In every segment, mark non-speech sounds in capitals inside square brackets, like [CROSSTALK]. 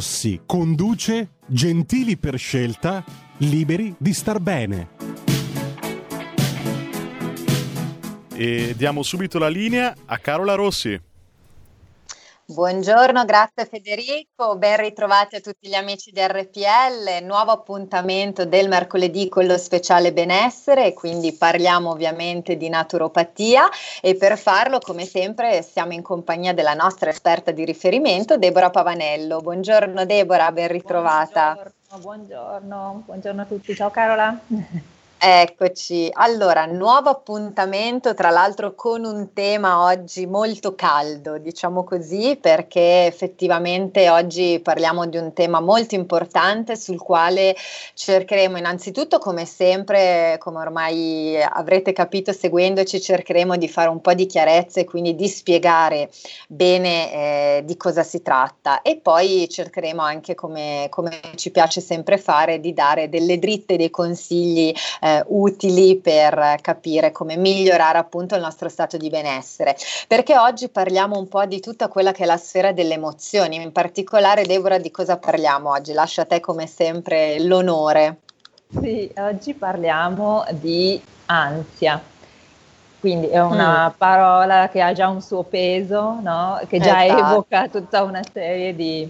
Rossi conduce Gentili per scelta, liberi di star bene. E diamo subito la linea a Carola Rossi. Buongiorno, grazie Federico, ben ritrovati a tutti gli amici di RPL, nuovo appuntamento del mercoledì con lo speciale benessere, quindi parliamo ovviamente di naturopatia e per farlo come sempre siamo in compagnia della nostra esperta di riferimento Deborah Pavanello. Buongiorno Deborah, ben ritrovata. Buongiorno, buongiorno, buongiorno a tutti, ciao Carola. Eccoci, allora nuovo appuntamento tra l'altro con un tema oggi molto caldo, diciamo così, perché effettivamente oggi parliamo di un tema molto importante sul quale cercheremo innanzitutto come sempre, come ormai avrete capito seguendoci, cercheremo di fare un po' di chiarezza e quindi di spiegare bene eh, di cosa si tratta e poi cercheremo anche come, come ci piace sempre fare di dare delle dritte, dei consigli. Eh, eh, utili per capire come migliorare appunto il nostro stato di benessere. Perché oggi parliamo un po' di tutta quella che è la sfera delle emozioni, in particolare Deborah di cosa parliamo oggi? Lascio a te come sempre l'onore. Sì, oggi parliamo di ansia. Quindi è una mm. parola che ha già un suo peso, no? che già esatto. evoca tutta una serie di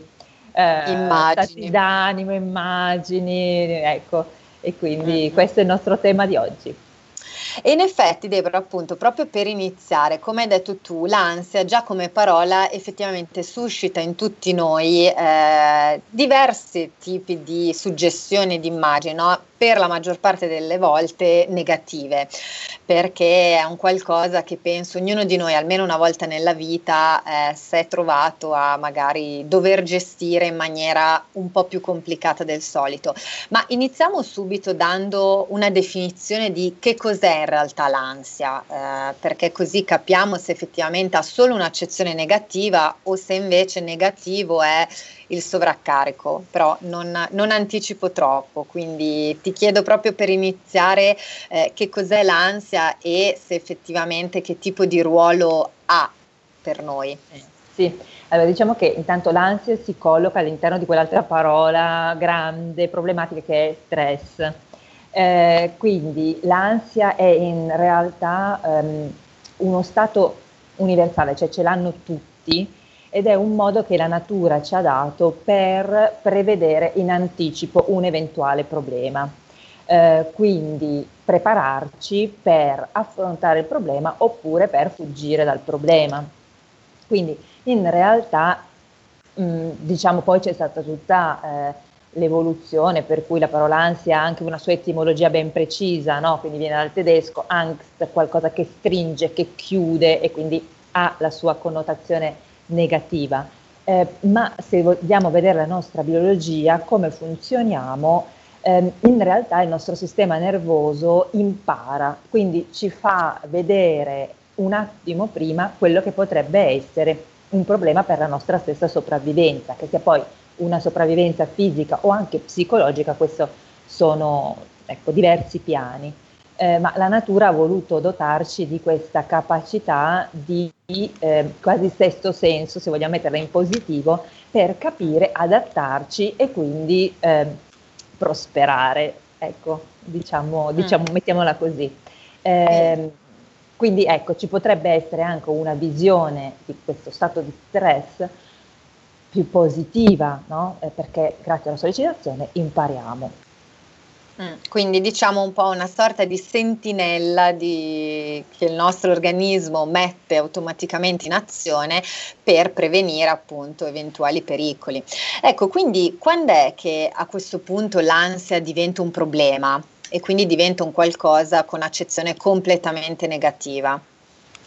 eh, immagini. d'animo, immagini, ecco e quindi mm-hmm. questo è il nostro tema di oggi. E in effetti, Deborah, appunto, proprio per iniziare, come hai detto tu, l'ansia già come parola effettivamente suscita in tutti noi eh, diversi tipi di suggestioni di immagine, no? Per la maggior parte delle volte negative, perché è un qualcosa che penso ognuno di noi almeno una volta nella vita eh, si è trovato a magari dover gestire in maniera un po' più complicata del solito. Ma iniziamo subito dando una definizione di che cos'è in realtà l'ansia, eh, perché così capiamo se effettivamente ha solo un'accezione negativa o se invece negativo è il sovraccarico, però non, non anticipo troppo, quindi ti chiedo proprio per iniziare eh, che cos'è l'ansia e se effettivamente che tipo di ruolo ha per noi. Sì, allora diciamo che intanto l'ansia si colloca all'interno di quell'altra parola grande, problematica che è stress. Eh, quindi l'ansia è in realtà um, uno stato universale, cioè ce l'hanno tutti, ed è un modo che la natura ci ha dato per prevedere in anticipo un eventuale problema. Eh, quindi prepararci per affrontare il problema oppure per fuggire dal problema. Quindi in realtà mh, diciamo poi c'è stata tutta eh, l'evoluzione per cui la parola ansia ha anche una sua etimologia ben precisa, no? quindi viene dal tedesco, Angst, qualcosa che stringe, che chiude e quindi ha la sua connotazione negativa, eh, ma se vogliamo vedere la nostra biologia, come funzioniamo, eh, in realtà il nostro sistema nervoso impara, quindi ci fa vedere un attimo prima quello che potrebbe essere un problema per la nostra stessa sopravvivenza, che sia poi una sopravvivenza fisica o anche psicologica, questo sono ecco, diversi piani eh, ma la natura ha voluto dotarci di questa capacità di eh, quasi sesto senso, se vogliamo metterla in positivo, per capire, adattarci e quindi eh, prosperare. Ecco, diciamo, mm. diciamo mm. mettiamola così. Eh, quindi ecco, ci potrebbe essere anche una visione di questo stato di stress più positiva, no? eh, perché grazie alla sollecitazione impariamo. Mm, quindi diciamo un po' una sorta di sentinella di, che il nostro organismo mette automaticamente in azione per prevenire appunto eventuali pericoli. Ecco, quindi quando è che a questo punto l'ansia diventa un problema e quindi diventa un qualcosa con accezione completamente negativa?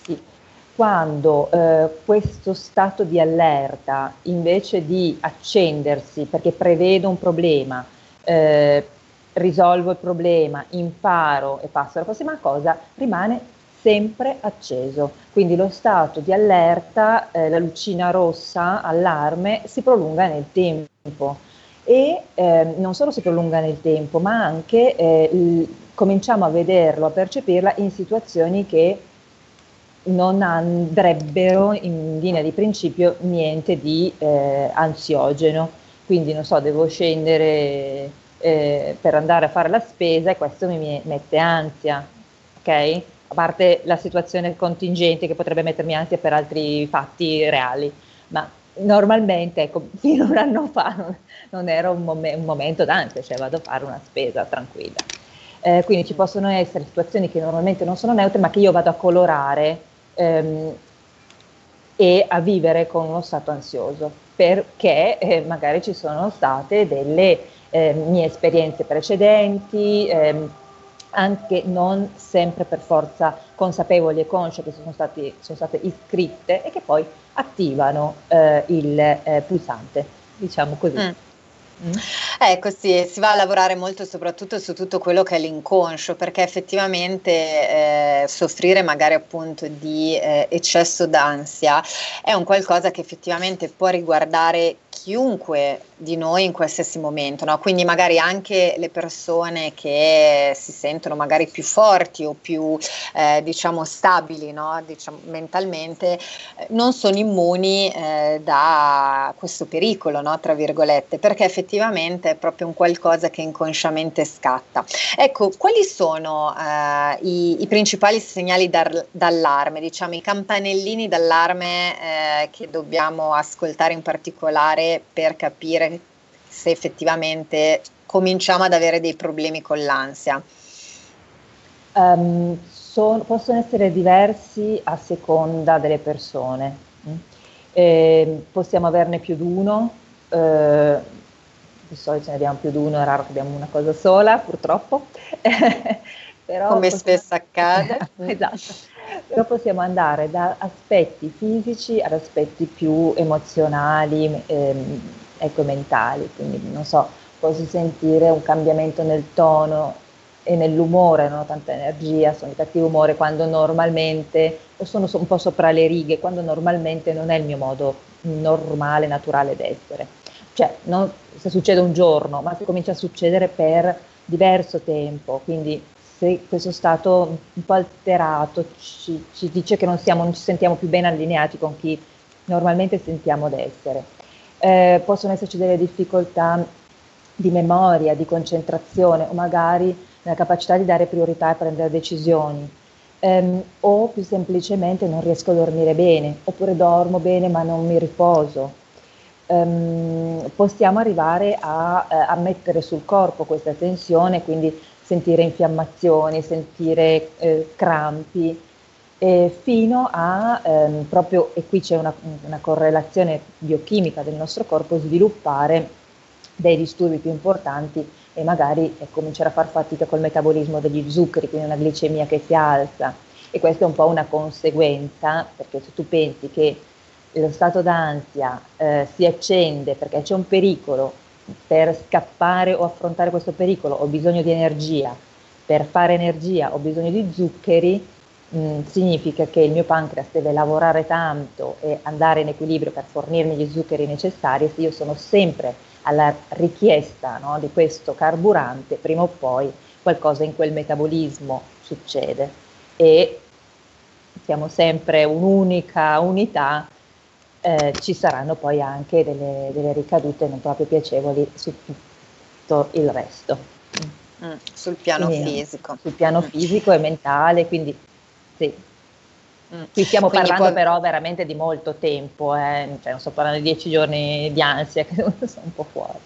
Sì, quando eh, questo stato di allerta, invece di accendersi perché prevedo un problema, eh, risolvo il problema, imparo e passo alla prossima cosa, rimane sempre acceso. Quindi lo stato di allerta, eh, la lucina rossa, allarme, si prolunga nel tempo e eh, non solo si prolunga nel tempo, ma anche eh, l- cominciamo a vederlo, a percepirla in situazioni che non andrebbero in linea di principio niente di eh, ansiogeno. Quindi non so, devo scendere eh, per andare a fare la spesa e questo mi mette ansia, ok? A parte la situazione contingente che potrebbe mettermi ansia per altri fatti reali, ma normalmente, ecco, [LAUGHS] fino a un anno fa non, non era un, mom- un momento d'ansia, cioè vado a fare una spesa tranquilla. Eh, quindi ci possono essere situazioni che normalmente non sono neutre, ma che io vado a colorare ehm, e a vivere con uno stato ansioso, perché eh, magari ci sono state delle eh, mie esperienze precedenti, ehm, anche non sempre per forza consapevoli e consce che sono, stati, sono state iscritte e che poi attivano eh, il eh, pulsante, diciamo così. Mm. Mm. Ecco, sì, si va a lavorare molto soprattutto su tutto quello che è l'inconscio, perché effettivamente eh, soffrire magari appunto di eh, eccesso d'ansia è un qualcosa che effettivamente può riguardare chiunque di noi in qualsiasi momento, no? quindi magari anche le persone che si sentono magari più forti o più eh, diciamo stabili no? diciamo, mentalmente eh, non sono immuni eh, da questo pericolo, no? tra virgolette, perché effettivamente è proprio un qualcosa che inconsciamente scatta. Ecco, quali sono eh, i, i, principali segnali dar, d'allarme, diciamo i campanellini d'allarme eh, che dobbiamo ascoltare in particolare per capire se effettivamente cominciamo ad avere dei problemi con l'ansia? Um, son, possono essere diversi a seconda delle persone. Eh, possiamo averne più di uno, eh, di solito ce ne abbiamo più di uno, è raro che abbiamo una cosa sola, purtroppo. [LAUGHS] Però Come possiamo... spesso accade. [LAUGHS] esatto. Però possiamo andare da aspetti fisici ad aspetti più emozionali, ehm, ecco, mentali, quindi non so, posso sentire un cambiamento nel tono e nell'umore, non ho tanta energia, sono di cattivo umore quando normalmente, o sono un po' sopra le righe, quando normalmente non è il mio modo normale, naturale d'essere. Cioè, non, se succede un giorno, ma se comincia a succedere per diverso tempo, quindi se questo stato un po' alterato ci, ci dice che non, siamo, non ci sentiamo più ben allineati con chi normalmente sentiamo d'essere eh, possono esserci delle difficoltà di memoria, di concentrazione o magari nella capacità di dare priorità e prendere decisioni. Um, o più semplicemente non riesco a dormire bene, oppure dormo bene ma non mi riposo. Um, possiamo arrivare a, eh, a, mettere sul corpo questa tensione, quindi sentire infiammazioni, sentire eh, crampi, eh, fino a ehm, proprio, e qui c'è una, una, correlazione biochimica del nostro corpo, sviluppare dei disturbi più importanti e magari eh, cominciare a far fatica col metabolismo degli zuccheri, quindi una glicemia che si alza. E questa è un po' una conseguenza, perché se tu pensi che lo stato d'ansia eh, si accende perché c'è un pericolo, per scappare o affrontare questo pericolo ho bisogno di energia, per fare energia ho bisogno di zuccheri, Mm, significa che il mio pancreas deve lavorare tanto e andare in equilibrio per fornirmi gli zuccheri necessari, se io sono sempre alla richiesta no, di questo carburante, prima o poi qualcosa in quel metabolismo succede. E siamo sempre un'unica unità, eh, ci saranno poi anche delle, delle, ricadute non proprio piacevoli su tutto il resto. Mm, sul piano quindi, fisico. Sul piano mm. fisico e mentale, quindi sì. Mm. Qui stiamo Quindi parlando poi... però veramente di molto tempo, eh? cioè, non sto parlando di dieci giorni di ansia, [LAUGHS] che sono un po' fuori.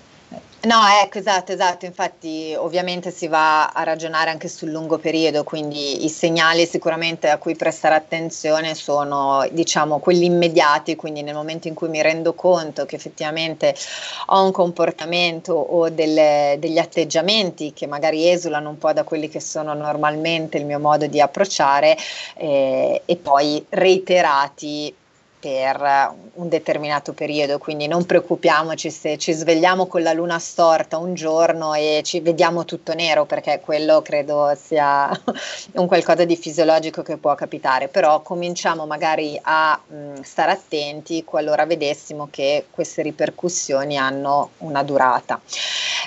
No, ecco, esatto, esatto, infatti ovviamente si va a ragionare anche sul lungo periodo, quindi i segnali sicuramente a cui prestare attenzione sono, diciamo, quelli immediati, quindi nel momento in cui mi rendo conto che effettivamente ho un comportamento o delle, degli atteggiamenti che magari esulano un po' da quelli che sono normalmente il mio modo di approcciare eh, e poi reiterati per un determinato periodo, quindi non preoccupiamoci se ci svegliamo con la luna storta un giorno e ci vediamo tutto nero, perché quello credo sia [LAUGHS] un qualcosa di fisiologico che può capitare, però cominciamo magari a mh, stare attenti qualora vedessimo che queste ripercussioni hanno una durata.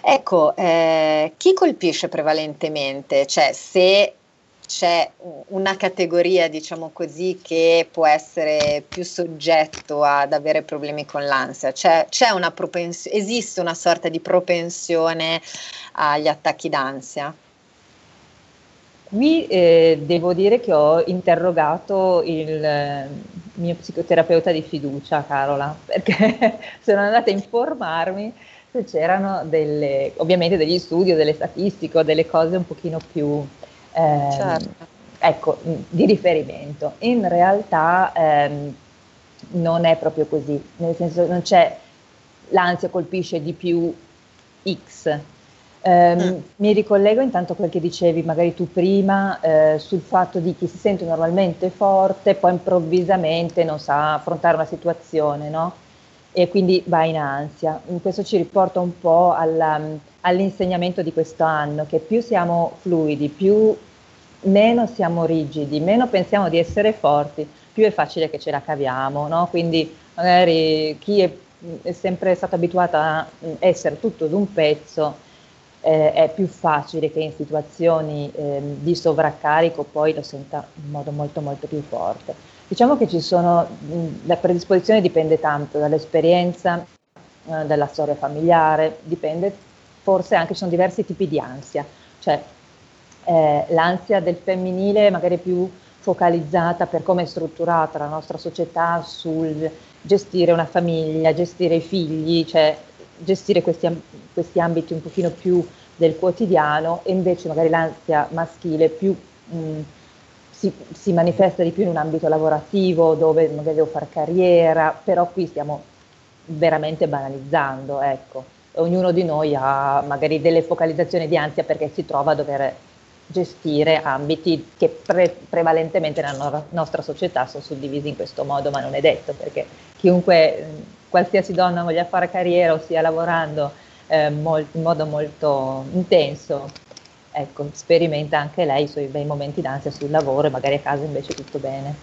Ecco, eh, chi colpisce prevalentemente? Cioè se c'è una categoria, diciamo così, che può essere più soggetto ad avere problemi con l'ansia? C'è, c'è una propensione, esiste una sorta di propensione agli attacchi d'ansia? Qui eh, devo dire che ho interrogato il eh, mio psicoterapeuta di fiducia, Carola, [LAUGHS] perché sono andata a informarmi se c'erano delle, ovviamente degli studi delle statistiche o delle cose un pochino più eh, certo. ecco, di riferimento. In realtà ehm, non è proprio così, nel senso non c'è l'ansia colpisce di più X. Eh, mm. Mi ricollego intanto a quel che dicevi magari tu prima eh, sul fatto di chi si sente normalmente forte, poi improvvisamente non sa affrontare una situazione, no? E quindi va in ansia. Questo ci riporta un po' alla, all'insegnamento di questo anno, che più siamo fluidi, più meno siamo rigidi, meno pensiamo di essere forti, più è facile che ce la caviamo, no? Quindi magari chi è, è sempre stato abituato a essere tutto d'un pezzo eh, è più facile che in situazioni eh, di sovraccarico poi lo senta in modo molto molto più forte. Diciamo che ci sono, la predisposizione dipende tanto dall'esperienza, eh, dalla storia familiare, dipende forse anche, ci sono diversi tipi di ansia, cioè eh, l'ansia del femminile magari più focalizzata per come è strutturata la nostra società sul gestire una famiglia, gestire i figli, cioè gestire questi, questi ambiti un pochino più del quotidiano e invece magari l'ansia maschile più mh, si, si, manifesta di più in un ambito lavorativo dove magari devo fare carriera, però qui stiamo veramente banalizzando, ecco ognuno di noi ha magari delle focalizzazioni di ansia perché si trova a dover gestire ambiti che pre- prevalentemente nella no- nostra società sono suddivisi in questo modo, ma non è detto perché chiunque, qualsiasi donna voglia fare carriera o stia lavorando eh, mol- in modo molto intenso, ecco, sperimenta anche lei i suoi bei momenti d'ansia sul lavoro e magari a casa invece tutto bene.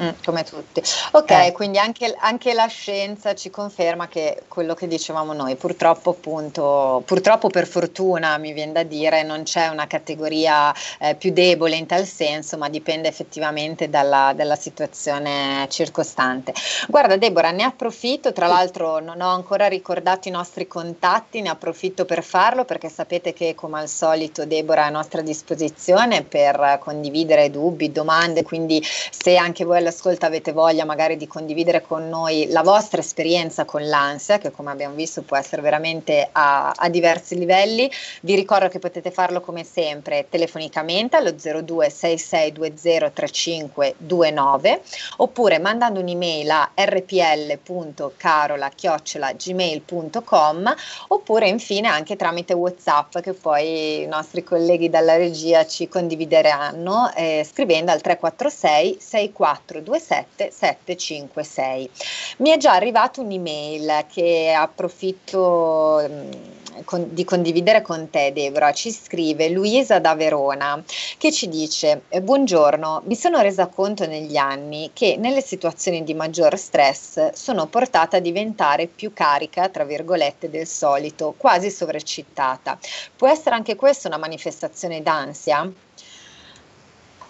Mm. Come tutti. Ok, eh. quindi anche, anche, la scienza ci conferma che quello che dicevamo noi, purtroppo appunto, purtroppo per fortuna mi viene da dire, non c'è una categoria eh, più debole in tal senso, ma dipende effettivamente dalla, dalla, situazione circostante. Guarda Deborah, ne approfitto, tra l'altro non ho ancora ricordato i nostri contatti, ne approfitto per farlo perché sapete che come al solito Deborah è a nostra disposizione per condividere dubbi, domande, quindi se anche voi all'ascolto avete voglia magari di condividere con noi la vostra esperienza con l'ansia, che come abbiamo visto può essere veramente a, a diversi livelli, vi ricordo che potete farlo come sempre telefonicamente allo 02 6620 3529 oppure mandando un'email a rpl.carola-gmail.com oppure infine anche tramite Whatsapp che poi i nostri colleghi dalla regia ci condivideranno eh, scrivendo al 346 64 027 756. Mi è già arrivata un'email che approfitto con, di condividere con te, Deborah. Ci scrive Luisa da Verona che ci dice: Buongiorno, mi sono resa conto negli anni che nelle situazioni di maggior stress sono portata a diventare più carica, tra virgolette, del solito, quasi sovraccitata. Può essere anche questa una manifestazione d'ansia?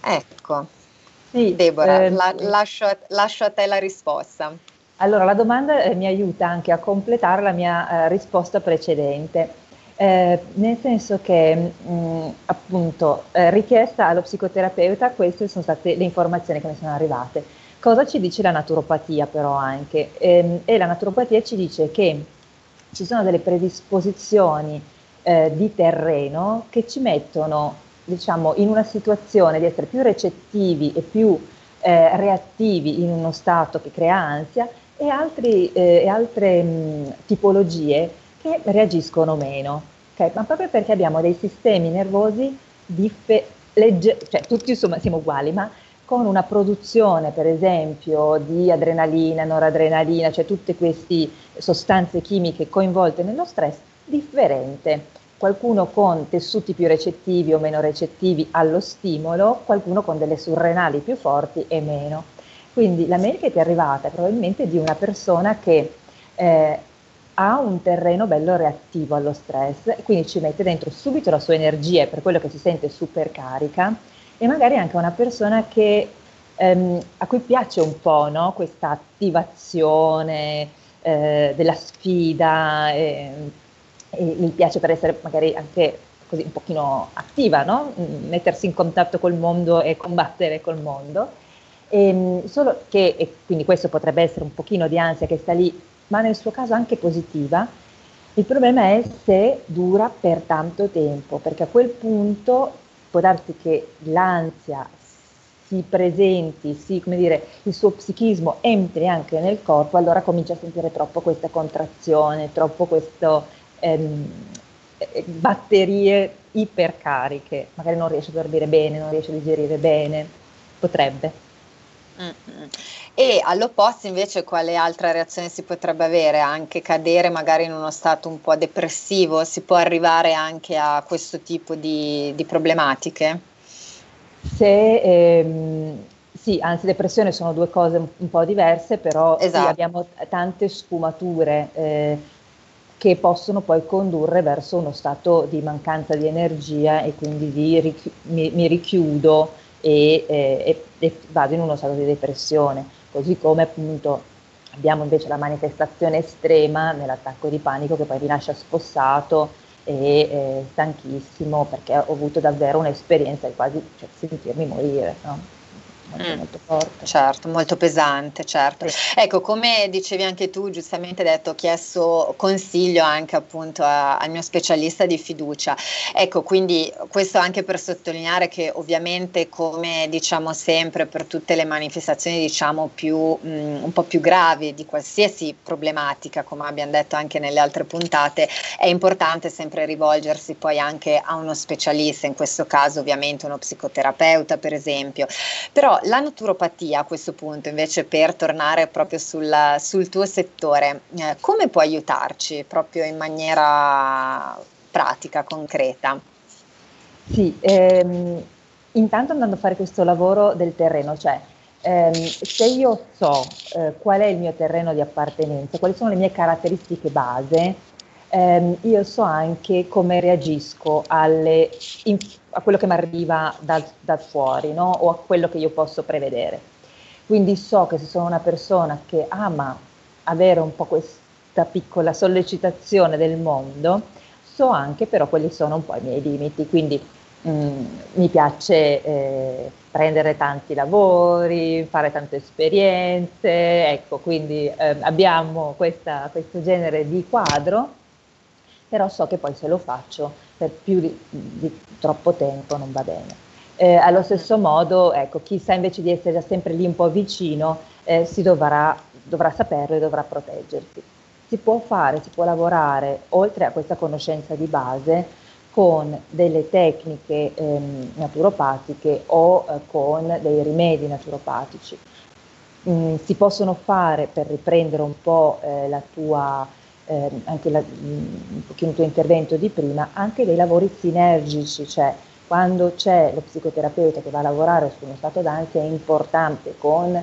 Ecco. Sì, Deborah, eh, la, lascio, lascio, a te la risposta. Allora, la domanda eh, mi aiuta anche a completare la mia eh, risposta precedente. Eh, nel senso che mh, mm, appunto eh, richiesta allo psicoterapeuta queste sono state le informazioni che mi sono arrivate. Cosa ci dice la naturopatia però anche? Ehm, e la naturopatia ci dice che ci sono delle predisposizioni eh, di terreno che ci mettono diciamo, in una situazione di essere più recettivi e più eh, reattivi in uno stato che crea ansia e, altri, eh, e altre mh, tipologie che reagiscono meno. Okay? Ma proprio perché abbiamo dei sistemi nervosi diffe- legge- cioè tutti insomma siamo uguali, ma con una produzione per esempio di adrenalina, noradrenalina, cioè tutte queste sostanze chimiche coinvolte nello stress, differente. Qualcuno con tessuti più recettivi o meno recettivi allo stimolo, qualcuno con delle surrenali più forti e meno. Quindi l'America è arrivata probabilmente di una persona che eh, ha un terreno bello reattivo allo stress, quindi ci mette dentro subito la sua energia per quello che si sente super carica e magari anche una persona che, ehm, a cui piace un po' no? questa attivazione eh, della sfida, e, e gli piace per essere magari anche così un pochino attiva, no? Mm, mettersi in contatto col mondo e combattere col mondo. E, ehm, solo che, e quindi questo potrebbe essere un pochino di ansia che sta lì, ma nel suo caso anche positiva, il problema è se dura per tanto tempo, perché a quel punto può darsi che l'ansia si presenti, si, come dire, il suo psichismo entri anche nel corpo, allora comincia a sentire troppo questa contrazione, troppo queste ehm, eh, batterie ipercariche, magari non riesce a dormire bene, non riesce a digerire bene, potrebbe. Mm-hmm. E all'opposto invece quale altra reazione si potrebbe avere? Anche cadere magari in uno stato un po' depressivo? Si può arrivare anche a questo tipo di, di problematiche? Se, ehm, sì, anzi depressione sono due cose un, un po' diverse, però esatto. sì, abbiamo tante sfumature eh, che possono poi condurre verso uno stato di mancanza di energia e quindi di richi- mi, mi, richiudo e, eh, e, vado in uno stato di depressione così come appunto abbiamo invece la manifestazione estrema nell'attacco di panico che poi vi lascia spossato e eh, stanchissimo perché ho avuto davvero un'esperienza di quasi cioè, sentirmi morire. No? Molto, mm. molto forte. Certo, molto pesante, certo. Sì. Ecco, come dicevi anche tu, giustamente detto, ho chiesto consiglio anche appunto a, al mio specialista di fiducia. Ecco, quindi questo anche per sottolineare che ovviamente come diciamo sempre per tutte le manifestazioni diciamo più mh, mm, un po' più gravi di qualsiasi problematica, come abbiamo detto anche nelle altre puntate, è importante sempre rivolgersi poi anche a uno specialista, in questo caso ovviamente uno psicoterapeuta per esempio. Però la naturopatia a questo punto, invece, per tornare proprio sul, sul tuo settore, eh, come può aiutarci proprio in maniera pratica, concreta? Sì, ehm, intanto andando a fare questo lavoro del terreno, cioè ehm, se io so eh, qual è il mio terreno di appartenenza, quali sono le mie caratteristiche base, ehm, io so anche come reagisco alle, in, a quello che mi arriva dal, dal fuori no? o a quello che io posso prevedere. Quindi so che se sono una persona che ama avere un po' questa piccola sollecitazione del mondo, so anche però quali sono un po' i miei limiti. Quindi mh, mm, mi piace eh, prendere tanti lavori, fare tante esperienze, ecco, quindi eh, abbiamo questa, questo genere di quadro però so che poi se lo faccio per più di, di troppo tempo non va bene. Eh, allo stesso modo, ecco, chi sa invece di essere sempre lì un po' vicino, eh, si dovrà, dovrà saperlo e dovrà proteggersi. Si può fare, si può lavorare, oltre a questa conoscenza di base, con delle tecniche ehm, naturopatiche o eh, con dei rimedi naturopatici. Mm, si possono fare, per riprendere un po' eh, la tua eh, anche la, un pochino il tuo intervento di prima, anche dei lavori sinergici, cioè quando c'è lo psicoterapeuta che va a lavorare su uno stato d'ansia è importante con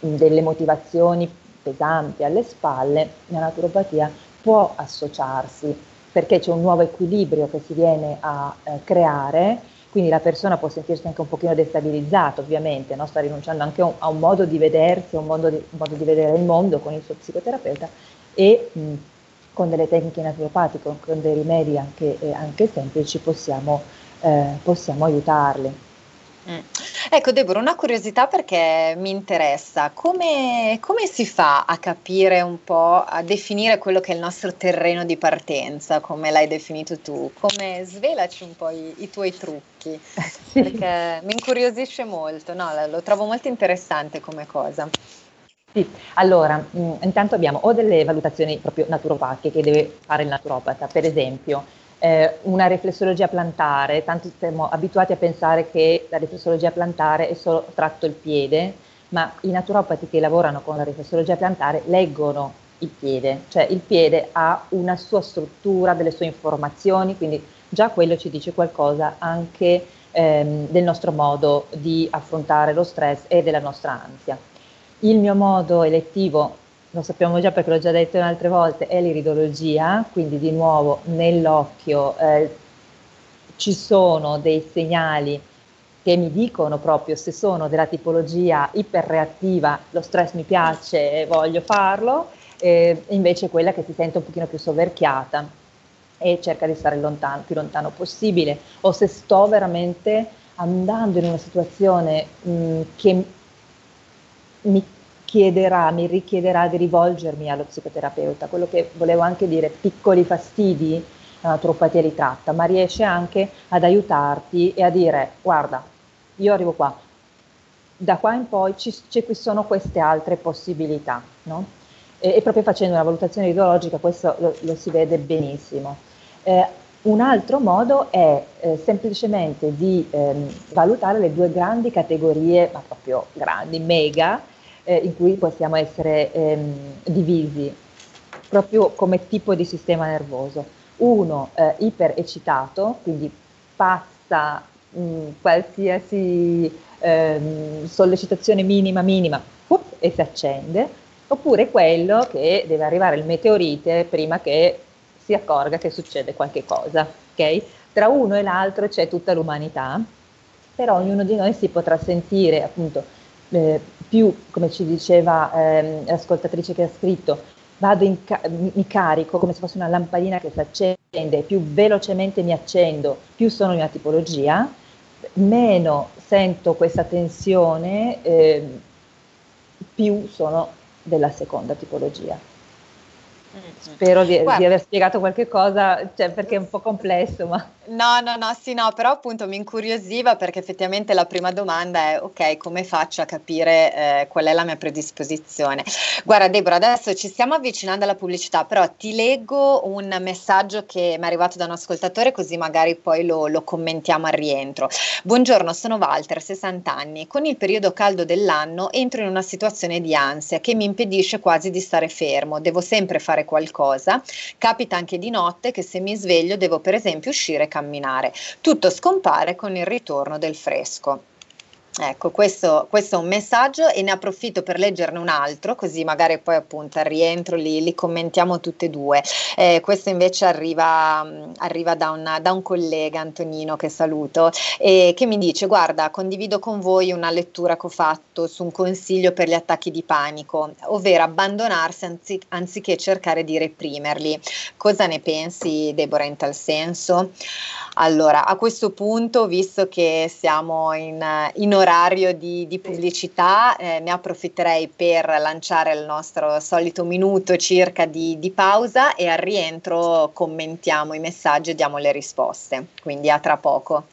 delle motivazioni pesanti alle spalle, la naturopatia può associarsi perché c'è un nuovo equilibrio che si viene a eh, creare, quindi la persona può sentirsi anche un pochino destabilizzata ovviamente, no? sta rinunciando anche un, a un, modo di vedersi, a un modo di, un modo di, vedere il mondo con il suo psicoterapeuta e mh, con delle tecniche naturopatiche, con dei rimedi anche, eh, anche semplici, possiamo, eh, possiamo aiutarli. Mm. Ecco Deborah, una curiosità perché mi interessa, come, come, si fa a capire un po', a definire quello che è il nostro terreno di partenza, come l'hai definito tu? Come svelaci un po' i, i tuoi trucchi, [LAUGHS] sì. perché mi incuriosisce molto, no? lo trovo molto interessante come cosa. Sì, allora, mh, mm, intanto abbiamo o delle valutazioni proprio naturopatiche che deve fare il naturopata, per esempio eh, una riflessologia plantare, tanto siamo abituati a pensare che la riflessologia plantare è solo tratto il piede, ma i naturopati che lavorano con la riflessologia plantare leggono il piede, cioè il piede ha una sua struttura, delle sue informazioni, quindi già quello ci dice qualcosa anche ehm, del nostro modo di affrontare lo stress e della nostra ansia. Il mio modo elettivo, lo sappiamo già perché l'ho già detto altre volte, è l'iridologia, quindi di nuovo nell'occhio eh, ci sono dei segnali che mi dicono proprio se sono della tipologia iperreattiva, lo stress mi piace e voglio farlo, e invece quella che si sente un pochino più soverchiata e cerca di stare lontano, più lontano possibile, o se sto veramente andando in una situazione mh, che mi chiederà, mi richiederà di rivolgermi allo psicoterapeuta. Quello che volevo anche dire, piccoli fastidi la naturopatia li tratta, ma riesce anche ad aiutarti e a dire guarda, io arrivo qua, da qua in poi ci, ci sono queste altre possibilità, no? e, e, proprio facendo una valutazione ideologica questo lo, lo si vede benissimo. Eh, un altro modo è eh, semplicemente di ehm, valutare le due grandi categorie, ma proprio grandi, mega, eh, in cui possiamo essere ehm, divisi proprio come tipo di sistema nervoso. Uno eh, iperecitato, quindi passa mh, qualsiasi ehm, sollecitazione minima, minima, up, e si accende, oppure quello che deve arrivare il meteorite prima che si accorga che succede qualche cosa. Okay? Tra uno e l'altro c'è tutta l'umanità, però ognuno di noi si potrà sentire appunto eh, più, come ci diceva eh, l'ascoltatrice che ha scritto, ca- mi carico come se fosse una lampadina che si accende, più velocemente mi accendo, più sono in una tipologia, meno sento questa tensione, eh, più sono della seconda tipologia. Spero di, di, aver spiegato qualche cosa, cioè perché è un po' complesso, ma... No, no, no, sì, no, però appunto mi incuriosiva perché effettivamente la prima domanda è, ok, come faccio a capire eh, qual è la mia predisposizione? Guarda Deborah, adesso ci stiamo avvicinando alla pubblicità, però ti leggo un messaggio che mi è arrivato da un ascoltatore così magari poi lo, lo commentiamo al rientro. Buongiorno, sono Walter, 60 anni. Con il periodo caldo dell'anno entro in una situazione di ansia che mi impedisce quasi di stare fermo, devo sempre fare qualcosa. Capita anche di notte che se mi sveglio devo per esempio uscire e camminare. Tutto scompare con il ritorno del fresco. Ecco, questo, questo, è un messaggio e ne approfitto per leggerne un altro, così magari poi appunto al rientro li, li commentiamo tutte e due. Eh, questo invece arriva, arriva da, una, da, un collega, Antonino, che saluto, e che mi dice, guarda, condivido con voi una lettura che ho fatto su un consiglio per gli attacchi di panico, ovvero abbandonarsi anzi, anziché cercare di reprimerli. Cosa ne pensi, Deborah, in tal senso? Allora, a questo punto, visto che siamo in, in orario di, di pubblicità, eh, ne approfitterei per lanciare il nostro solito minuto circa di, di pausa e al rientro commentiamo i messaggi e diamo le risposte. Quindi a tra poco.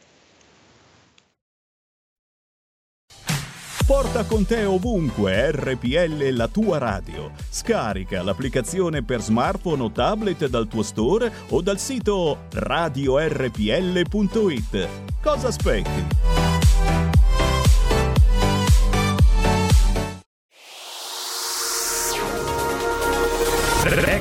Porta con te ovunque RPL la tua radio. Scarica l'applicazione per smartphone o tablet dal tuo store o dal sito radiorpl.it. Cosa aspetti?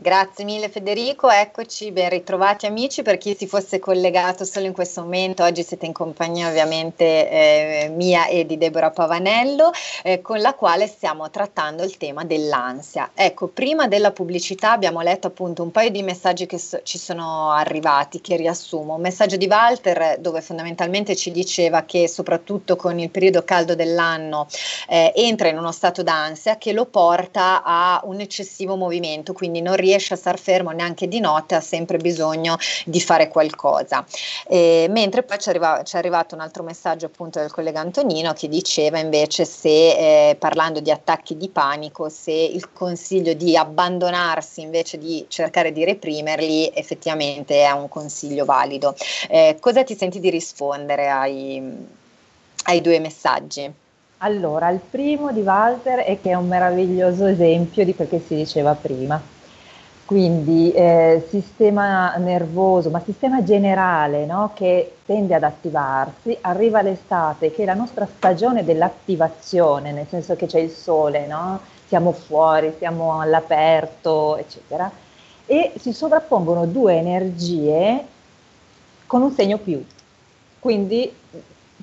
Grazie mille Federico, eccoci, ben ritrovati amici, per chi si fosse collegato solo in questo momento, oggi siete in compagnia ovviamente eh, mia e di Deborah Pavanello, eh, con la quale stiamo trattando il tema dell'ansia. Ecco, prima della pubblicità abbiamo letto appunto un paio di messaggi che so- ci sono arrivati, che riassumo. Un messaggio di Walter dove fondamentalmente ci diceva che soprattutto con il periodo caldo dell'anno eh, entra in uno stato d'ansia che lo porta a un eccessivo movimento, quindi non riesce riesce a star fermo neanche di notte, ha sempre bisogno di fare qualcosa. E, mentre poi ci, è arrivato un altro messaggio appunto del collega Antonino che diceva invece se eh, parlando di attacchi di panico, se il consiglio di abbandonarsi invece di cercare di reprimerli effettivamente è un consiglio valido. Eh, cosa ti senti di rispondere ai, ai due messaggi? Allora, il primo di Walter è che è un meraviglioso esempio di quel che si diceva prima quindi eh, sistema nervoso, ma sistema generale no? che tende ad attivarsi, arriva l'estate che è la nostra stagione dell'attivazione, nel senso che c'è il sole, no? siamo fuori, siamo all'aperto, eccetera, e si sovrappongono due energie con un segno più, quindi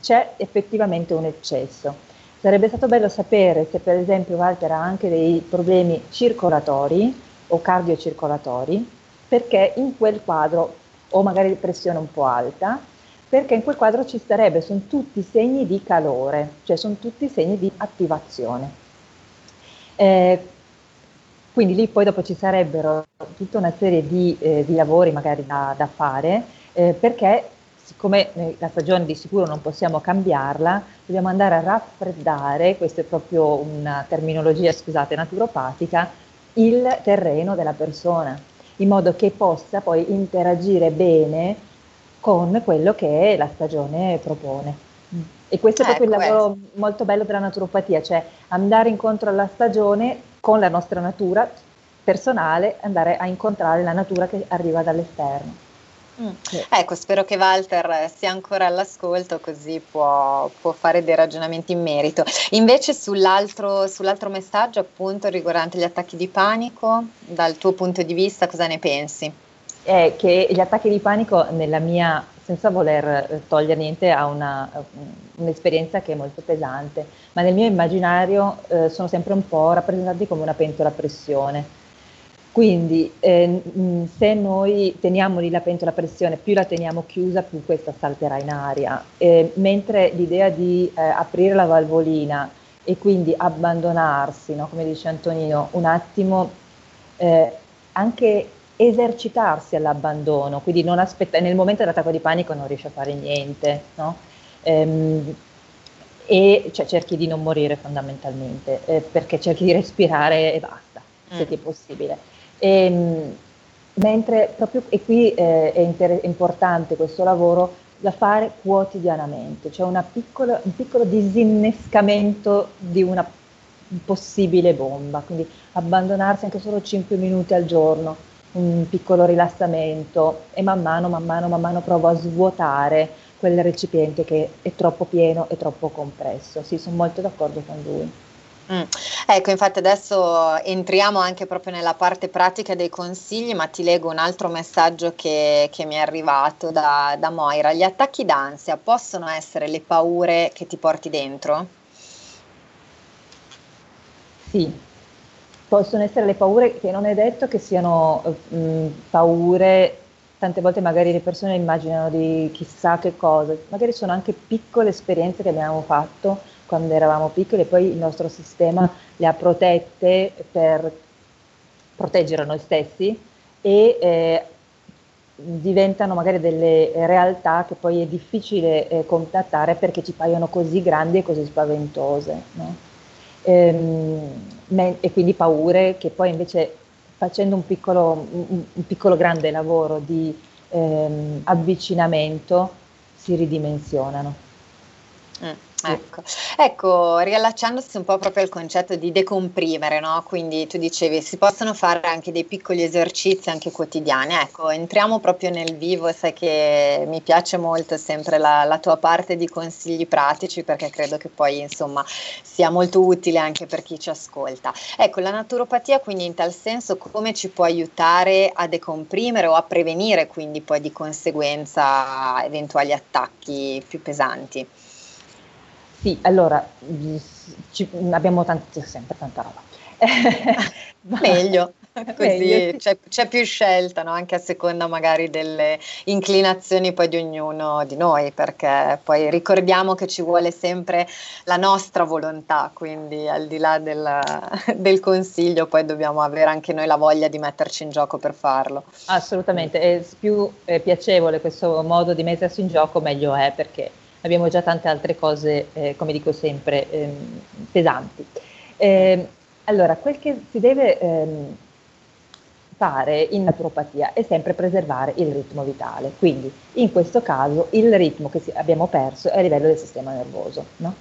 c'è effettivamente un eccesso. Sarebbe stato bello sapere se per esempio Walter ha anche dei problemi circolatori, o cardiocircolatori, perché in quel quadro, o magari pressione un po' alta, perché in quel quadro ci starebbe, sono tutti segni di calore, cioè sono tutti segni di attivazione. Eh, quindi lì poi dopo ci sarebbero tutta una serie di, eh, di lavori magari da, da fare, eh, perché siccome la stagione di sicuro non possiamo cambiarla, dobbiamo andare a raffreddare, questa è proprio una terminologia, scusate, naturopatica, il terreno della persona, in modo che possa poi interagire bene con quello che la stagione propone. E questo è proprio ecco, il lavoro eh. molto bello della naturopatia, cioè andare incontro alla stagione con la nostra natura personale, andare a incontrare la natura che arriva dall'esterno. Mm. Ecco, spero che Walter sia ancora all'ascolto così può, può, fare dei ragionamenti in merito. Invece sull'altro, sull'altro messaggio appunto riguardante gli attacchi di panico, dal tuo punto di vista cosa ne pensi? È che gli attacchi di panico nella mia, senza voler eh, togliere niente, ha una, un'esperienza che è molto pesante, ma nel mio immaginario eh, sono sempre un po' rappresentati come una pentola a pressione quindi eh, se noi teniamo lì la pentola a pressione, più la teniamo chiusa, più questa salterà in aria. Eh, mentre l'idea di eh, aprire la valvolina e quindi abbandonarsi, no? come dice Antonino, un attimo eh, anche esercitarsi all'abbandono, quindi non aspettare, nel momento dell'attacco di panico non riesci a fare niente, no? ehm, e cioè, cerchi di non morire fondamentalmente, eh, perché cerchi di respirare e basta, mm. se ti è possibile. E, ehm, mentre proprio, e qui eh, è inter- importante questo lavoro da fare quotidianamente, cioè piccola, un piccolo disinnescamento di una possibile bomba, quindi abbandonarsi anche solo 5 minuti al giorno, un piccolo rilassamento e man mano, man mano, man mano provo a svuotare quel recipiente che è troppo pieno e troppo compresso. Sì, sono molto d'accordo con lui. Mm. Ecco, infatti adesso entriamo anche proprio nella parte pratica dei consigli, ma ti leggo un altro messaggio che, che mi è arrivato da, da Moira. Gli attacchi d'ansia possono essere le paure che ti porti dentro? Sì, possono essere le paure che non è detto che siano mh, mm, paure, tante volte magari le persone immaginano di chissà che cosa, magari sono anche piccole esperienze che abbiamo fatto quando eravamo piccoli e poi il nostro sistema le ha protette per proteggere noi stessi e eh, diventano magari delle realtà che poi è difficile eh, contattare perché ci paiono così grandi e così spaventose. No? Ehm, e quindi paure che poi invece facendo un piccolo, un piccolo grande lavoro di ehm, avvicinamento si ridimensionano. Mm. Ecco. ecco, riallacciandosi un po' proprio al concetto di decomprimere, no? Quindi tu dicevi si possono fare anche dei piccoli esercizi anche quotidiani. Ecco, entriamo proprio nel vivo, sai che mi piace molto sempre la, la tua parte di consigli pratici perché credo che poi insomma sia molto utile anche per chi ci ascolta. Ecco, la naturopatia quindi in tal senso come ci può aiutare a decomprimere o a prevenire quindi poi di conseguenza eventuali attacchi più pesanti? Sì, allora ci, abbiamo tanti, sempre tanta roba. [LAUGHS] Meglio, [LAUGHS] così c'è, c'è, più scelta, no? anche a seconda magari delle inclinazioni poi di ognuno di noi, perché poi ricordiamo che ci vuole sempre la nostra volontà, quindi al di là del, [LAUGHS] del consiglio poi dobbiamo avere anche noi la voglia di metterci in gioco per farlo. Assolutamente, è più è piacevole questo modo di mettersi in gioco meglio è perché abbiamo già tante altre cose, eh, come dico sempre, ehm, pesanti. Eh, allora, quel che si deve ehm, fare in naturopatia è sempre preservare il ritmo vitale, quindi in questo caso il ritmo che abbiamo perso è a livello del sistema nervoso. No?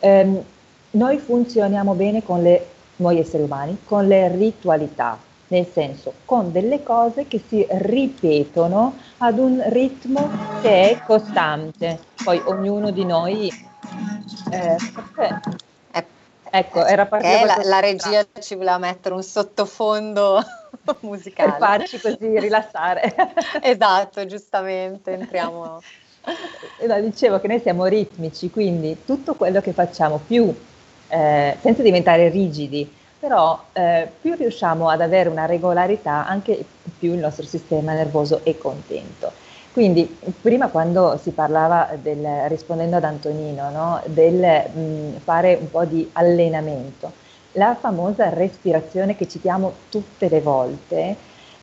Ehm, noi funzioniamo bene con le, noi esseri umani, con le ritualità, nel senso con delle cose che si ripetono ad un ritmo che è costante. Poi ognuno di noi... Eh, ecco, era partita la, la regia ci voleva mettere un sottofondo [LAUGHS] musicale. Per farci così rilassare. [LAUGHS] esatto, giustamente, entriamo... No, dicevo che noi siamo ritmici, quindi tutto quello che facciamo più, eh, senza diventare rigidi, però eh, più riusciamo ad avere una regolarità, anche più il nostro sistema nervoso è contento. Quindi prima quando si parlava del, rispondendo ad Antonino, no, del mh, fare un po' di allenamento, la famosa respirazione che citiamo tutte le volte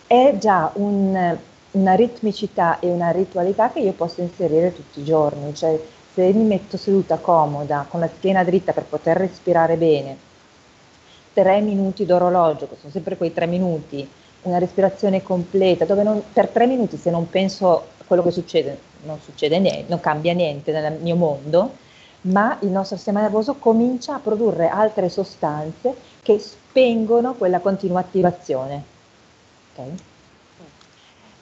è già un, una ritmicità e una ritualità che io posso inserire tutti i giorni, cioè se mi metto seduta comoda, con la schiena dritta per poter respirare bene, tre minuti d'orologio, che sono sempre quei tre minuti, una respirazione completa, dove non, per tre minuti se non penso a quello che succede, non succede niente, non cambia niente nel mio mondo, ma il nostro sistema nervoso comincia a produrre altre sostanze che spengono quella continua attivazione. Okay?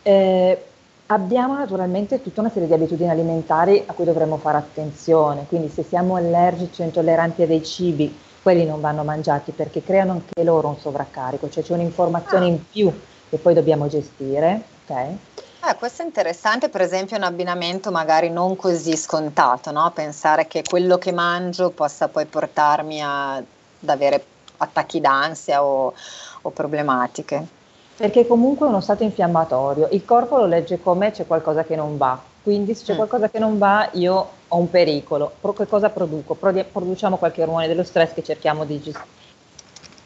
Eh, abbiamo naturalmente tutta una serie di abitudini alimentari a cui dovremmo fare attenzione, quindi se siamo allergici o intolleranti a dei cibi, quelli non vanno mangiati perché creano anche loro un sovraccarico, cioè c'è un'informazione in più che poi dobbiamo gestire. Okay? Eh, questo è interessante, per esempio, un abbinamento magari non così scontato, no? pensare che quello che mangio possa poi portarmi a, ad avere attacchi d'ansia o, o problematiche. Perché comunque è uno stato infiammatorio, il corpo lo legge come c'è qualcosa che non va, quindi se c'è mm. qualcosa che non va io ho un pericolo. Pro- che cosa produco? Pro- produciamo qualche ormone dello stress che cerchiamo di gestire,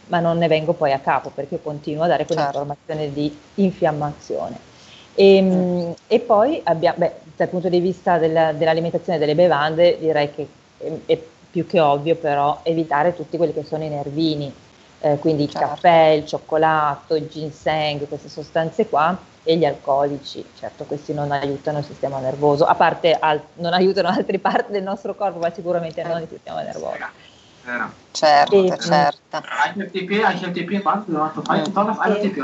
ma non ne vengo poi a capo perché continuo a dare quell'informazione certo. di infiammazione. E, mm. e poi abbiamo, beh, dal punto di vista della, dell'alimentazione delle bevande, direi che è, è, più che ovvio però evitare tutti quelli che sono i nervini, eh, quindi il certo. caffè, il cioccolato, il ginseng, queste sostanze qua e gli alcolici, certo questi non aiutano il sistema nervoso, a parte al- non aiutano [LAUGHS] altre parti del nostro corpo, ma sicuramente non il sistema nervoso. Certo, e, certo. IFTP, IFTP, quanto? Fatto fai tutto, IFTP,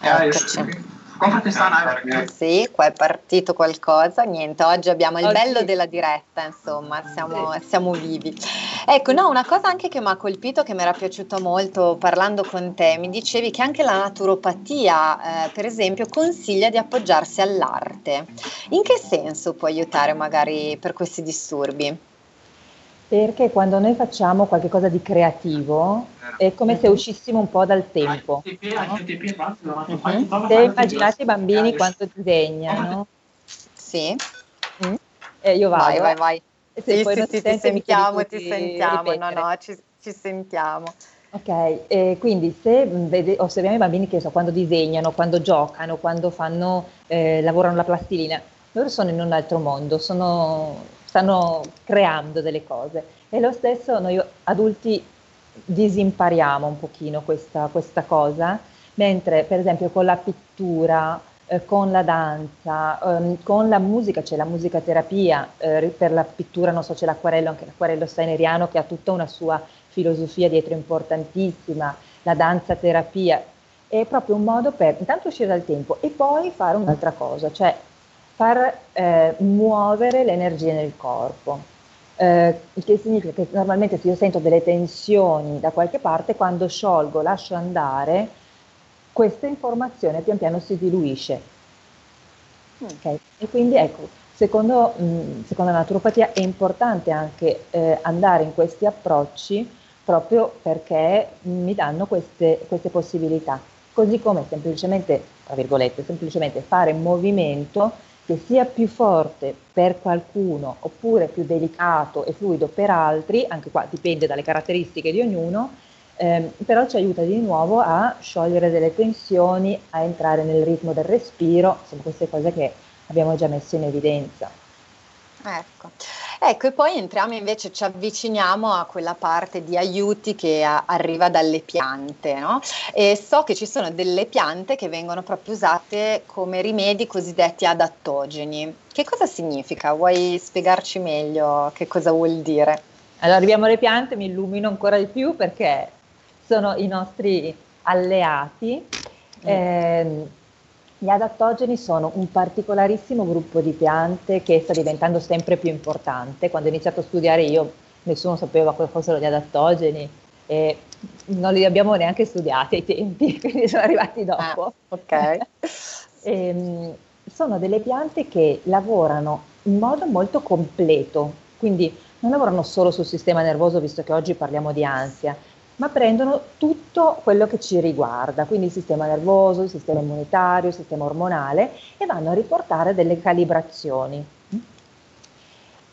Eccoci. Compra questa Sì, qua è partito qualcosa. Niente, oggi abbiamo il oggi... bello della diretta, insomma, siamo, siamo, vivi. Ecco, no, una cosa anche che mi ha colpito, che mi era piaciuta molto parlando con te, mi dicevi che anche la naturopatia, eh, per esempio, consiglia di appoggiarsi all'arte. In che senso può aiutare magari per questi disturbi? Perché quando noi facciamo qualcosa di creativo è come se uscissimo un po' dal tempo. No? Uh-huh. Se immaginate i bambini quando disegnano. Sì. Mm? Eh, io vado. Vai, vai, vai. E se sì, poi sì, sì, ti sentiamo, ti sentiamo. No, no, ci, ci sentiamo. Ok, eh, quindi se vede, osserviamo i bambini che so, quando disegnano, quando giocano, quando fanno, eh, lavorano la plastilina, loro sono in un altro mondo, sono stanno creando delle cose. E lo stesso noi adulti disimpariamo un pochino questa, questa cosa, mentre per esempio con la pittura, eh, con la danza, ehm, con la musica, c'è la musicaterapia, eh, per la pittura non so c'è l'acquarello, anche l'acquarello steineriano che ha tutta una sua filosofia dietro importantissima, la danza terapia, è proprio un modo per intanto uscire dal tempo e poi fare un'altra cosa, cioè far eh, muovere l'energia nel corpo. Eh, il che significa che normalmente se io sento delle tensioni da qualche parte, quando sciolgo, lascio andare, questa informazione pian piano si diluisce. Mm. Okay? E quindi ecco, secondo, mh, mm, secondo, la naturopatia è importante anche eh, andare in questi approcci proprio perché mi danno queste, queste possibilità. Così come semplicemente, tra virgolette, semplicemente fare movimento che sia più forte per qualcuno oppure più delicato e fluido per altri, anche qua dipende dalle caratteristiche di ognuno, ehm, però ci aiuta di nuovo a sciogliere delle tensioni, a entrare nel ritmo del respiro, sono queste cose che abbiamo già messo in evidenza. Ecco. ecco, e poi entriamo invece, ci avviciniamo a quella parte di aiuti che a, arriva dalle piante, no? E so che ci sono delle piante che vengono proprio usate come rimedi cosiddetti adattogeni. Che cosa significa? Vuoi spiegarci meglio che cosa vuol dire? Allora, arriviamo alle piante, mi illumino ancora di più perché sono i nostri alleati. Mm. Eh, gli adattogeni sono un particolarissimo gruppo di piante che sta diventando sempre più importante. Quando ho iniziato a studiare io nessuno sapeva cosa fossero gli adattogeni e non li abbiamo neanche studiati ai tempi, [LAUGHS] quindi sono arrivati dopo. Ah, ok. e, [LAUGHS] ehm, sono delle piante che lavorano in modo molto completo, quindi non lavorano solo sul sistema nervoso, visto che oggi parliamo di ansia, ma prendono tutto quello che ci riguarda, quindi il sistema nervoso, il sistema immunitario, il sistema ormonale e vanno a riportare delle calibrazioni.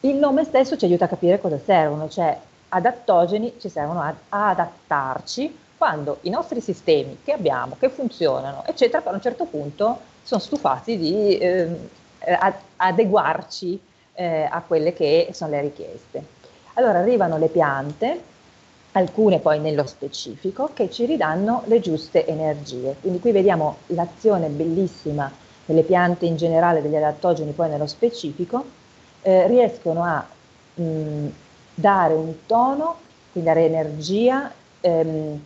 Il nome stesso ci aiuta a capire cosa servono, cioè adattogeni ci servono ad adattarci quando i nostri sistemi che abbiamo, che funzionano, eccetera, per un certo punto sono stufati di eh, adeguarci eh, a quelle che sono le richieste. Allora arrivano le piante alcune poi nello specifico, che ci ridanno le giuste energie. Quindi qui vediamo l'azione bellissima delle piante in generale, degli adattogeni poi nello specifico, eh, riescono a mh, dare un tono, quindi dare energia ehm,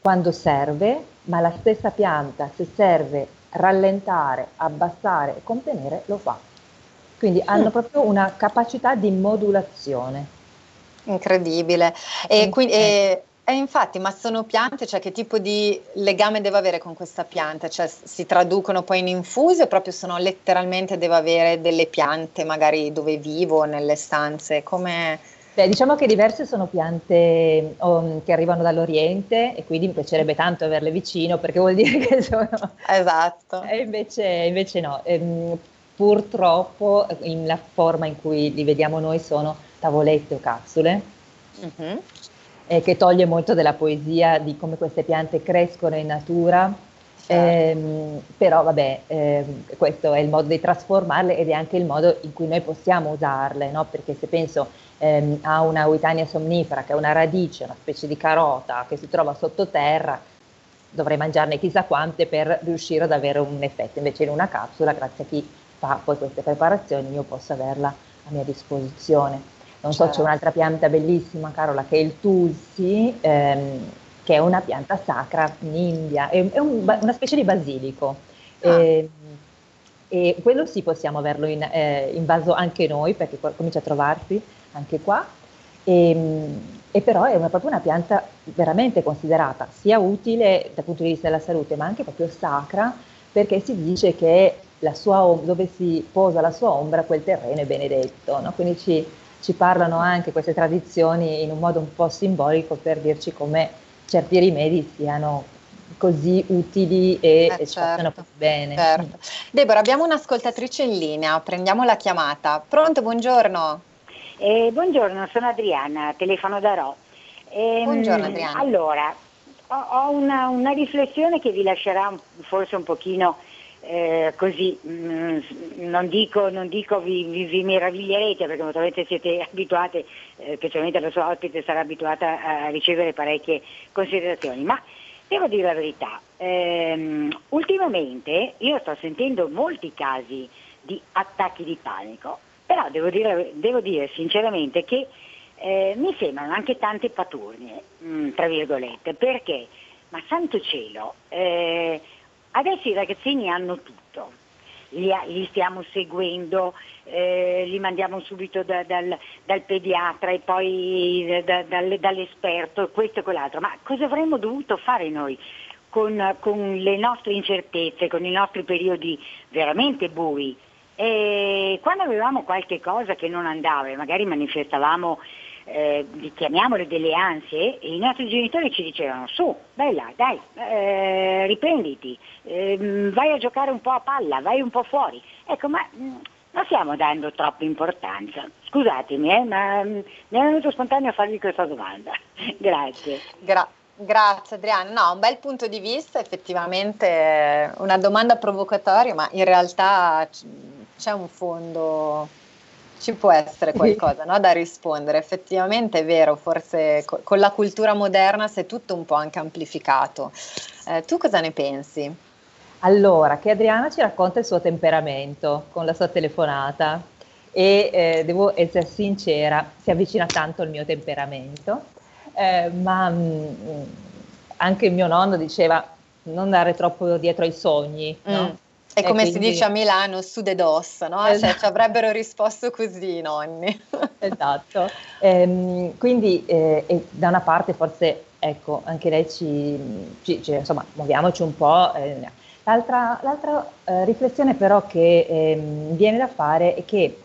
quando serve, ma la stessa pianta se serve rallentare, abbassare e contenere lo fa. Quindi hanno mm. proprio una capacità di modulazione. Incredibile. E, quindi, e, e, infatti, ma sono piante, cioè che tipo di legame devo avere con questa pianta? Cioè si traducono poi in infusi o proprio sono letteralmente devo avere delle piante magari dove vivo, nelle stanze? Come... Beh, diciamo che diverse sono piante um, che arrivano dall'Oriente e quindi mi piacerebbe tanto averle vicino perché vuol dire che sono... Esatto. E invece, invece no. Ehm, purtroppo la forma in cui li vediamo noi sono tavolette o capsule, uh-huh. eh, che toglie molto della poesia di come queste piante crescono in natura. Certo. Eh, però vabbè, eh, questo è il modo di trasformarle ed è anche il modo in cui noi possiamo usarle, no? perché se penso ehm, a una uitania somnifera che è una radice, una specie di carota che si trova sottoterra, dovrei mangiarne chissà quante per riuscire ad avere un effetto, invece in una capsula, grazie a chi fa poi queste preparazioni, io posso averla a mia disposizione. Non so, c'è un'altra pianta bellissima, Carola, che è il tulsi, ehm, che è una pianta sacra in India, è, è un, una specie di basilico. Ah. E, e, quello sì possiamo averlo in, eh, invaso anche noi perché comincia a trovarsi anche qua. E, e però è una, proprio una pianta veramente considerata sia utile dal punto di vista della salute ma anche proprio sacra perché si dice che sua, dove si posa la sua ombra quel terreno è benedetto, no? quindi ci, ci parlano anche queste tradizioni in un modo un po' simbolico per dirci come certi rimedi siano così utili e, eh, e certo, bene. Certo. Deborah, abbiamo un'ascoltatrice in linea, prendiamo la chiamata. Pronto, buongiorno. Eh, buongiorno, sono Adriana, telefono da Ro. Eh, buongiorno Adriana. Allora, ho, ho una, una, riflessione che vi lascerà forse un pochino eh, così, mh, mm, non dico, non dico vi, vi, vi, meraviglierete perché naturalmente siete [LAUGHS] abituate, eh, specialmente la sua ospite sarà abituata a ricevere parecchie considerazioni, ma devo dire la verità, ehm, ultimamente io sto sentendo molti casi di attacchi di panico, però devo dire, devo dire sinceramente che eh, mi sembrano anche tante paturnie, mh, mm, tra virgolette, perché, ma santo cielo, eh, Adesso i ragazzini hanno tutto, li, li stiamo seguendo, eh, li mandiamo subito da, dal, dal, pediatra e poi da, dal, dall'esperto, questo e quell'altro, ma cosa avremmo dovuto fare noi? Con, con, le nostre incertezze, con i nostri periodi veramente bui. E quando avevamo qualche cosa che non andava e magari manifestavamo eh, chiamiamole delle ansie, i nostri genitori ci dicevano su, bella, dai, eh, riprenditi, eh, vai a giocare un po' a palla, vai un po' fuori. Ecco, ma mm, non stiamo dando troppa importanza. Scusatemi, eh, ma mm, mi è venuto spontaneo a farvi questa domanda. [LAUGHS] Grazie. Gra- Grazie Adriana, no, un bel punto di vista, effettivamente una domanda provocatoria, ma in realtà c'è un fondo ci può essere qualcosa no, da rispondere. Effettivamente è vero, forse co- con la cultura moderna si è tutto un po' anche amplificato. Eh, tu cosa ne pensi? Allora, che Adriana ci racconta il suo temperamento con la sua telefonata e eh, devo essere sincera, si avvicina tanto al mio temperamento, eh, ma mh, mm, anche il mio nonno diceva non andare troppo dietro ai sogni, no? È come quindi... si dice a Milano, su de dos, no? Esatto. Cioè, ci avrebbero risposto così i nonni. [LAUGHS] esatto. Ehm, quindi eh, da una parte forse, ecco, anche lei ci, ci, ci insomma, muoviamoci un po'. Eh. L'altra, l'altra eh, riflessione però che ehm, viene da fare è che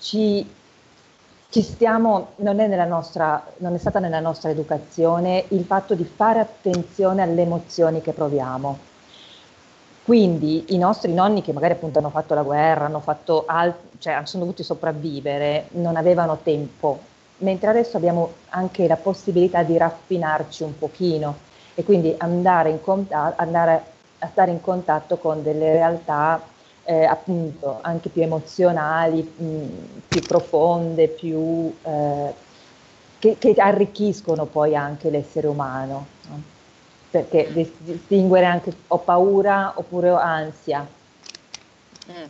ci, ci stiamo, non è, nostra, non è stata nella nostra educazione il fatto di fare attenzione alle emozioni che proviamo quindi i nostri nonni che magari appunto hanno fatto la guerra, hanno fatto alt- cioè sono dovuti sopravvivere, non avevano tempo, mentre adesso abbiamo anche la possibilità di raffinarci un pochino e quindi andare, contatto, andare a stare in contatto con delle realtà eh, appunto anche più emozionali, mh, più profonde, più, eh, che, che, arricchiscono poi anche l'essere umano. Perché distinguere anche ho paura oppure ho ansia. Mm.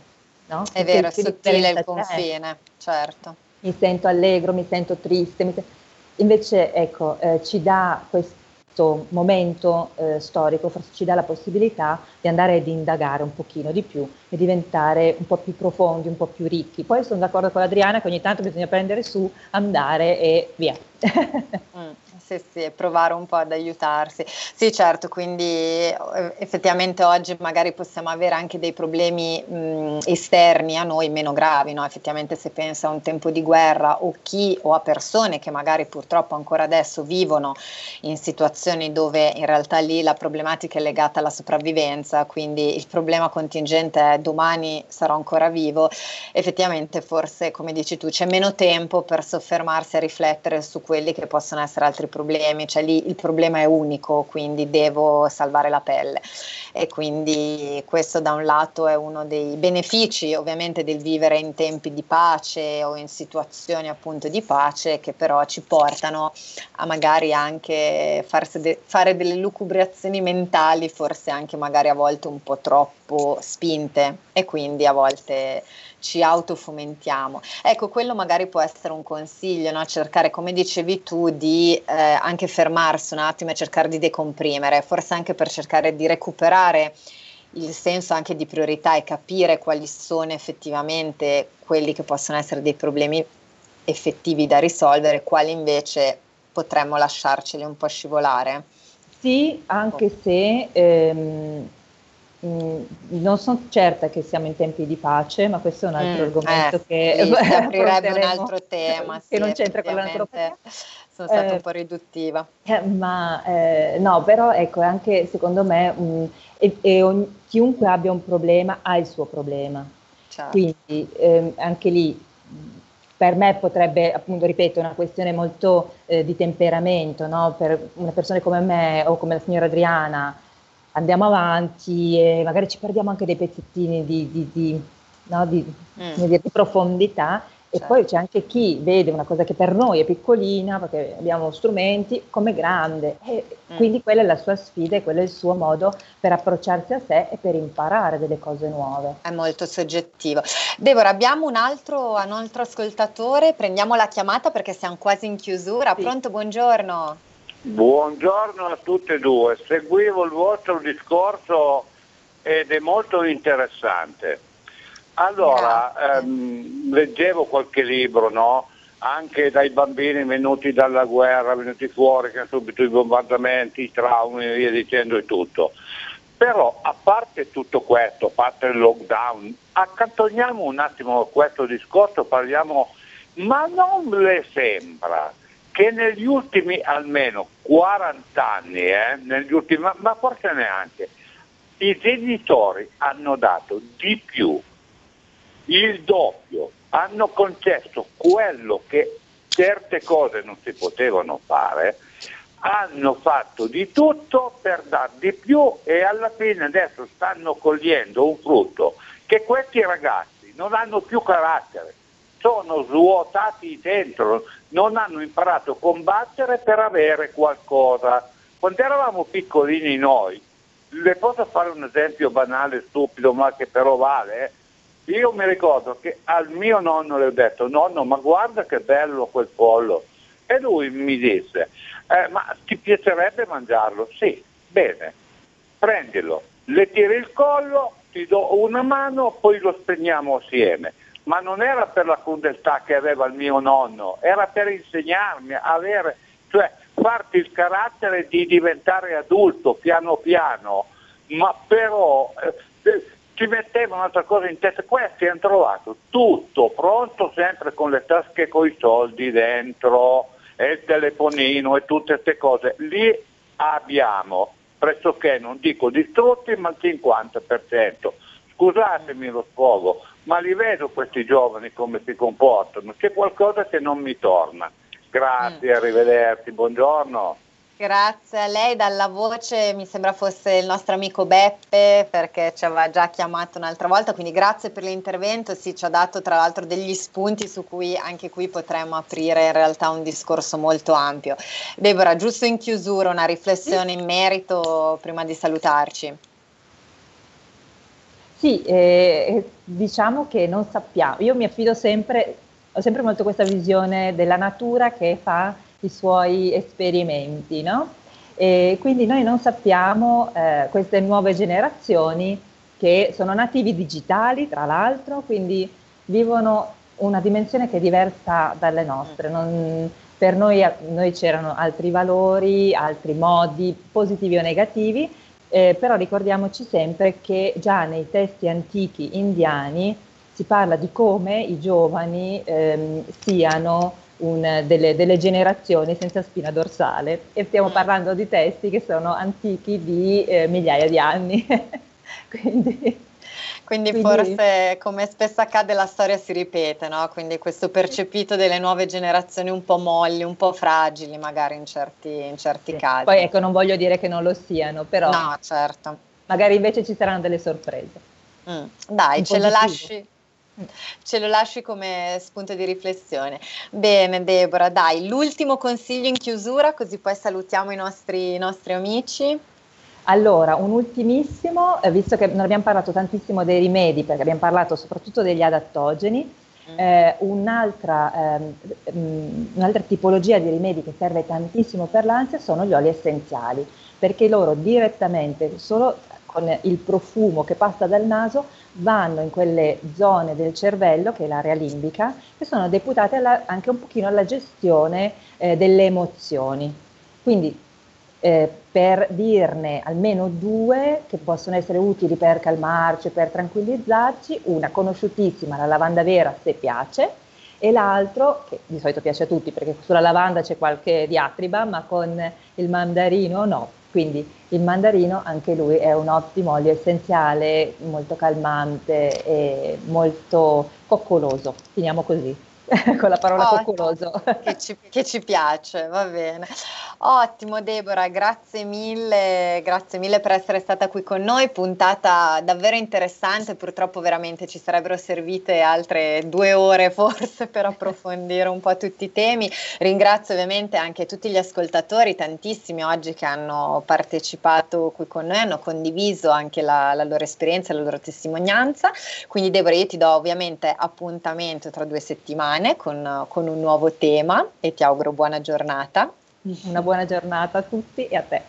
No? È perché vero, è sottile il confine, certo. Mi sento allegro, mi sento triste, mi sento... invece ecco, eh, ci dà questo momento eh, storico forse ci dà la possibilità di andare ad indagare un pochino di più e diventare un po' più profondi, un po' più ricchi. Poi sono d'accordo con Adriana che ogni tanto bisogna prendere su, andare e via. mm, sì, sì, provare un po' ad aiutarsi. Sì, certo, quindi eh, effettivamente oggi magari possiamo avere anche dei problemi mh, esterni a noi meno gravi, no? effettivamente se pensa a un tempo di guerra o chi o a persone che magari purtroppo ancora adesso vivono in situazioni dove in realtà lì la problematica è legata alla sopravvivenza, quindi il problema contingente è domani sarò ancora vivo, effettivamente forse come dici tu c'è meno tempo per soffermarsi a riflettere su quelli che possono essere altri problemi, cioè lì il problema è unico, quindi devo salvare la pelle. E quindi questo da un lato è uno dei benefici ovviamente del vivere in tempi di pace o in situazioni appunto di pace che però ci portano a magari anche de- fare delle lucubrazioni mentali, forse anche magari a volte un po' troppo spinte e quindi a volte ci autofomentiamo. Ecco, quello magari può essere un consiglio, no? cercare, come dicevi tu, di eh, anche fermarsi un attimo e cercare di decomprimere, forse anche per cercare di recuperare il senso anche di priorità e capire quali sono effettivamente quelli che possono essere dei problemi effettivi da risolvere, quali invece potremmo lasciarceli un po' scivolare. Sì, anche se ehm, Mm, non sono certa che siamo in tempi di pace, ma questo è un altro mm, argomento eh, che sì, [LAUGHS] [LAUGHS] aprirebbe un altro tema. [LAUGHS] che sì, non c'entra con l'antropologia. Sono stata eh, un po' riduttiva. Eh, ma eh, no, però ecco, anche secondo me um, e, e ogni, chiunque abbia un problema ha il suo problema. Certo. Quindi ehm, anche lì per me potrebbe, appunto, ripeto, una questione molto eh, di temperamento, no? per una persona come me o come la signora Adriana andiamo avanti e magari ci perdiamo anche dei pezzettini di, di, di, no, di mm. di profondità e certo. poi c'è anche chi vede una cosa che per noi è piccolina, perché abbiamo strumenti, come grande. E mm. Quindi quella è la sua sfida e quello è il suo modo per approcciarsi a sé e per imparare delle cose nuove. È molto soggettivo. Deborah, abbiamo un altro, un altro ascoltatore, prendiamo la chiamata perché siamo quasi in chiusura. Sì. Pronto, buongiorno. Buongiorno a tutte e due, seguivo il vostro discorso ed è molto interessante. Allora, ehm, leggevo qualche libro, no? anche dai bambini venuti dalla guerra, venuti fuori, che hanno subito i bombardamenti, i traumi e via dicendo e tutto. Però a parte tutto questo, a parte il lockdown, accantoniamo un attimo questo discorso, parliamo, ma non le sembra che negli ultimi almeno 40 anni, eh, ultimi, ma forse neanche, i genitori hanno dato di più, il doppio, hanno concesso quello che certe cose non si potevano fare, hanno fatto di tutto per dar di più e alla fine adesso stanno cogliendo un frutto che questi ragazzi non hanno più carattere sono svuotati dentro, non hanno imparato a combattere per avere qualcosa. Quando eravamo piccolini noi, le posso fare un esempio banale, stupido, ma che però vale. Eh? Io mi ricordo che al mio nonno le ho detto, nonno, ma guarda che bello quel pollo. E lui mi disse, eh, ma ti piacerebbe mangiarlo? Sì, bene, prendilo, le tiri il collo, ti do una mano, poi lo spegniamo assieme ma non era per la crudeltà che aveva il mio nonno, era per insegnarmi avere, cioè farti il carattere di diventare adulto piano piano, ma però eh, ci metteva un'altra cosa in testa, questi hanno trovato tutto pronto sempre con le tasche con i soldi dentro e il telefonino e tutte queste cose, lì abbiamo pressoché, non dico distrutti, ma il 50%. Scusatemi lo sfogo, ma li vedo questi giovani come si comportano, c'è qualcosa che non mi torna. Grazie, mm. arrivederci, buongiorno. Grazie a lei, dalla voce mi sembra fosse il nostro amico Beppe perché ci aveva già chiamato un'altra volta, quindi grazie per l'intervento, sì, ci ha dato tra l'altro degli spunti su cui anche qui potremmo aprire in realtà un discorso molto ampio. Deborah, giusto in chiusura una riflessione in merito prima di salutarci. Sì, eh, diciamo che non sappiamo, io mi affido sempre, ho sempre molto questa visione della natura che fa i suoi esperimenti, no? E quindi noi non sappiamo eh, queste nuove generazioni che sono nativi digitali, tra l'altro, quindi vivono una dimensione che è diversa dalle nostre. Non, per noi, noi c'erano altri valori, altri modi, positivi o negativi, eh, però ricordiamoci sempre che già nei testi antichi indiani si parla di come i giovani ehm, siano un, delle, delle, generazioni senza spina dorsale e stiamo parlando di testi che sono antichi di eh, migliaia di anni. [LAUGHS] Quindi quindi, Quindi, forse, come spesso accade, la storia si ripete, no? Quindi questo percepito delle nuove generazioni un po' molli, un po' fragili, magari in certi, in certi sì. casi. Poi ecco, non voglio dire che non lo siano, però no, certo. magari invece ci saranno delle sorprese. Mm. Dai, ce lo lasci. Ce lo lasci come spunto di riflessione. Bene, Deborah, dai, l'ultimo consiglio in chiusura, così poi salutiamo i nostri, i nostri amici. Allora, un ultimissimo, eh, visto che non abbiamo parlato tantissimo dei rimedi, perché abbiamo parlato soprattutto degli adattogeni, mm. eh, un'altra, ehm, mm, un'altra tipologia di rimedi che serve tantissimo per l'ansia sono gli oli essenziali, perché loro direttamente, solo con il profumo che passa dal naso vanno in quelle zone del cervello, che è l'area limbica, che sono deputate alla, anche un pochino alla gestione eh, delle emozioni. Quindi eh, per dirne almeno due che possono essere utili per calmarci, per tranquillizzarci, una conosciutissima, la lavanda vera se piace, e l'altro, che di solito piace a tutti perché sulla lavanda c'è qualche diatriba, ma con il mandarino no, quindi il mandarino anche lui è un ottimo olio essenziale, molto calmante e molto coccoloso. Finiamo così. [LAUGHS] con la parola oh, coccoloso. Che ci, che ci, piace, va bene. Ottimo Deborah, grazie mille, grazie mille per essere stata qui con noi, puntata davvero interessante, purtroppo veramente ci sarebbero servite altre due ore forse [LAUGHS] per approfondire un po' tutti i temi. Ringrazio ovviamente anche tutti gli ascoltatori, tantissimi oggi che hanno partecipato qui con noi, hanno condiviso anche la, la loro esperienza, la loro testimonianza. Quindi Deborah io ti do ovviamente appuntamento tra due settimane settimane con, con un nuovo tema e ti auguro buona giornata. [LAUGHS] Una buona giornata a tutti e a te.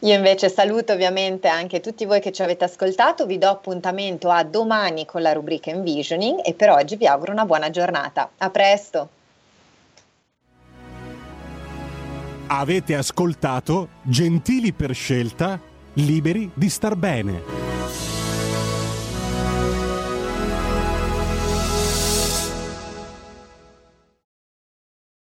Io invece saluto ovviamente anche tutti voi che ci avete ascoltato, vi do appuntamento a domani con la rubrica Envisioning e per oggi vi auguro una buona giornata. A presto! Avete ascoltato Gentili per scelta, liberi di star bene.